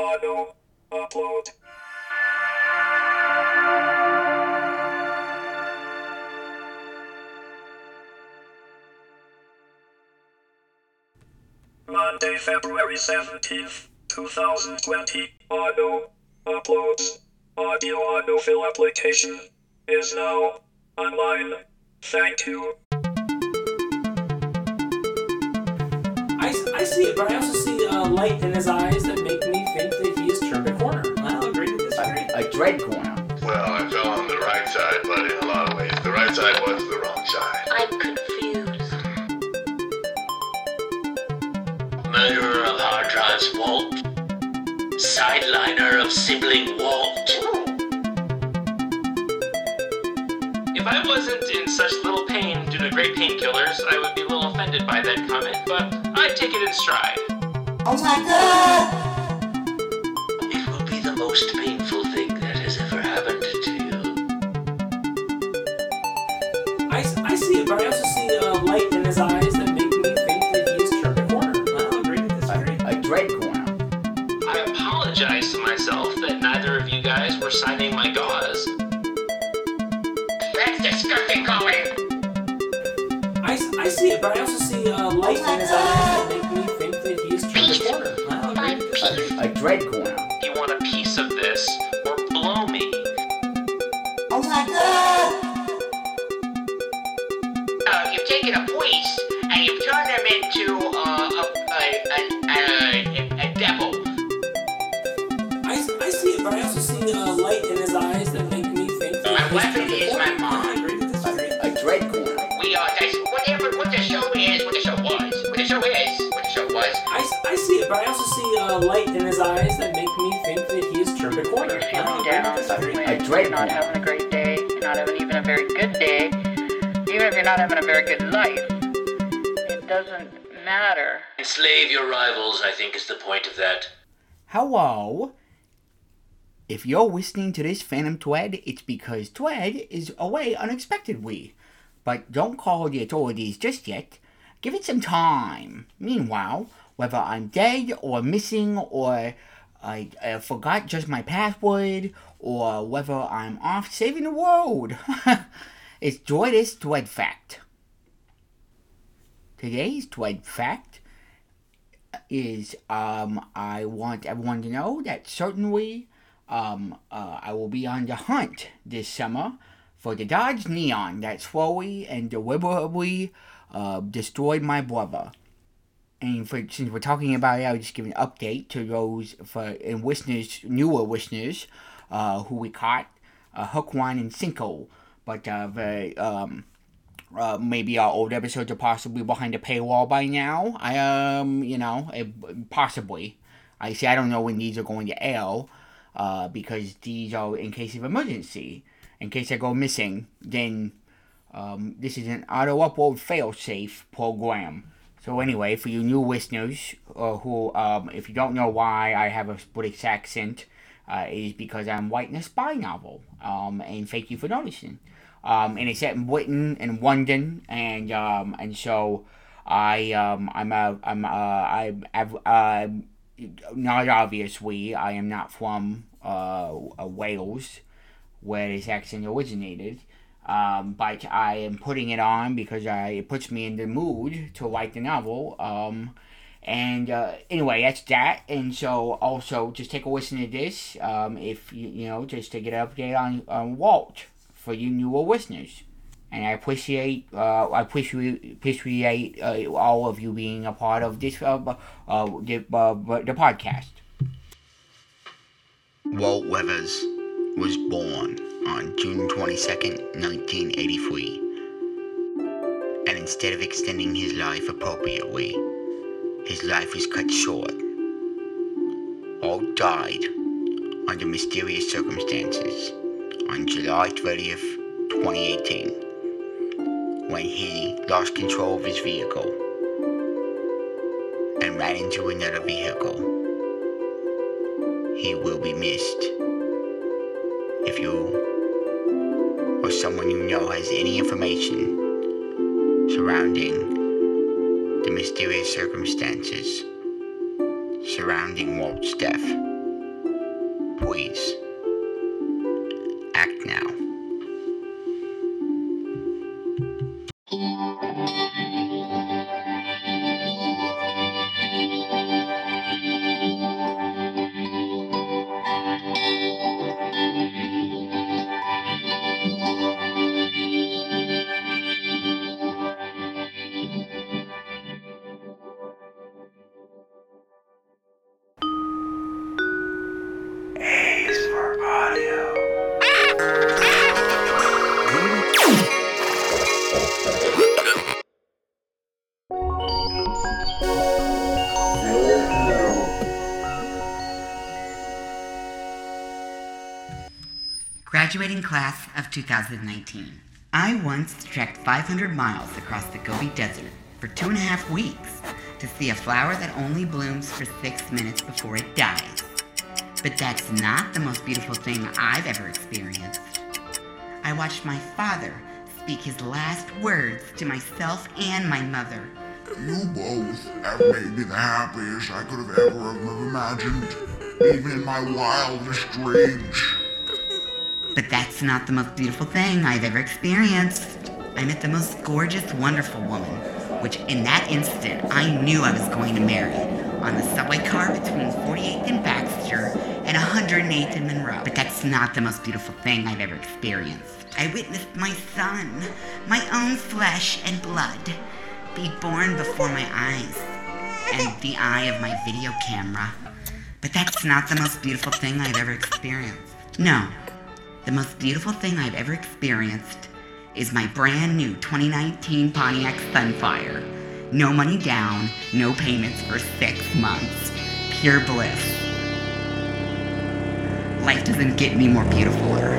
Auto. Upload. Monday, February 17th, 2020. Auto. Uploads. Audio autofill application is now online. Thank you. I, I see it, but I also see a light in his eyes that make disagree. Corner. Well, I fell on the right side, but in a lot of ways, the right side was the wrong side. I'm confused. Murderer of hard drives Walt. Sideliner of sibling Walt. If I wasn't in such little pain due to great painkillers, I would be a little offended by that comment, but I'd take it in stride. Oh my god! It will be the most painful thing I, I see it, but I also see a light in his eyes that make me think that he has turned Peace. a corner. I'll agree I'm to disagree. peace. A dread corner. You want a piece of this, or blow me? Oh my god! Uh, you've taken a priest and you've turned him into see it, but I also see a light in his eyes that make me think that he has turned a corner. You're I'll feeling down, disagree. dread you're not having a great day, you're not having even a very good day, even if you're not having a very good life, it doesn't matter. Enslave your rivals, I think is the point of that. Hello. If you're listening to this Phantom Twed, it's because Twed is away unexpectedly. But don't call the authorities just yet. Give it some time. Meanwhile, whether I'm dead or missing or I, I forgot just my password or whether I'm off saving the world, it's Joyous Thread Fact. Today's Thread Fact is um, I want everyone to know that certainly um, uh, I will be on the hunt this summer for the Dodge Neon that slowly and deliberately uh, destroyed my brother. And for, since we're talking about it, I'll just give an update to those for and listeners, newer listeners, uh, who we caught, uh, hook, line, and sinker. But uh, the um, uh, maybe our old episodes are possibly behind a paywall by now. I um, you know, eh, possibly. I say I don't know when these are going to air, uh, because these are in case of emergency. In case I go missing, then um, this is an auto upload fail-safe program. So anyway, for you new listeners, uh, who um, if you don't know why I have a British accent, uh, is because I'm writing a spy novel. Um, and thank you for noticing. Um, and it's set in Britain and London, and um, and so I um, I'm a I'm uh, I have uh, not obviously I am not from uh, Wales, where this accent originated. Um, but I am putting it on because I, it puts me in the mood to write the novel. Um, and uh, anyway, that's that. And so also just take a listen to this. Um, if you you know just to get an update on, on Walt for you newer listeners. And I appreciate uh, I appreciate appreciate uh, all of you being a part of this uh, uh, the, uh, the podcast. Walt Weathers was born on June 22nd, 1983. And instead of extending his life appropriately, his life was cut short. All died under mysterious circumstances on July 30th, 2018, when he lost control of his vehicle and ran into another vehicle he will be missed. If you someone you know has any information surrounding the mysterious circumstances surrounding Walt's death, always. Graduating class of 2019. I once trekked 500 miles across the Gobi Desert for two and a half weeks to see a flower that only blooms for six minutes before it dies. But that's not the most beautiful thing I've ever experienced. I watched my father speak his last words to myself and my mother. You both have made me the happiest I could have ever have imagined, even in my wildest dreams. But that's not the most beautiful thing I've ever experienced. I met the most gorgeous, wonderful woman, which in that instant I knew I was going to marry, on the subway car between 48th and Baxter and 108th and Monroe. But that's not the most beautiful thing I've ever experienced. I witnessed my son, my own flesh and blood, be born before my eyes and the eye of my video camera. But that's not the most beautiful thing I've ever experienced. No, the most beautiful thing I've ever experienced is my brand new 2019 Pontiac Sunfire. No money down, no payments for six months. Pure bliss. Life doesn't get any more beautifuler.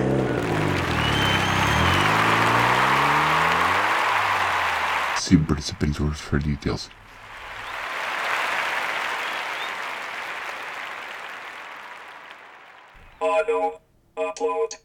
See participant source for details. Auto upload.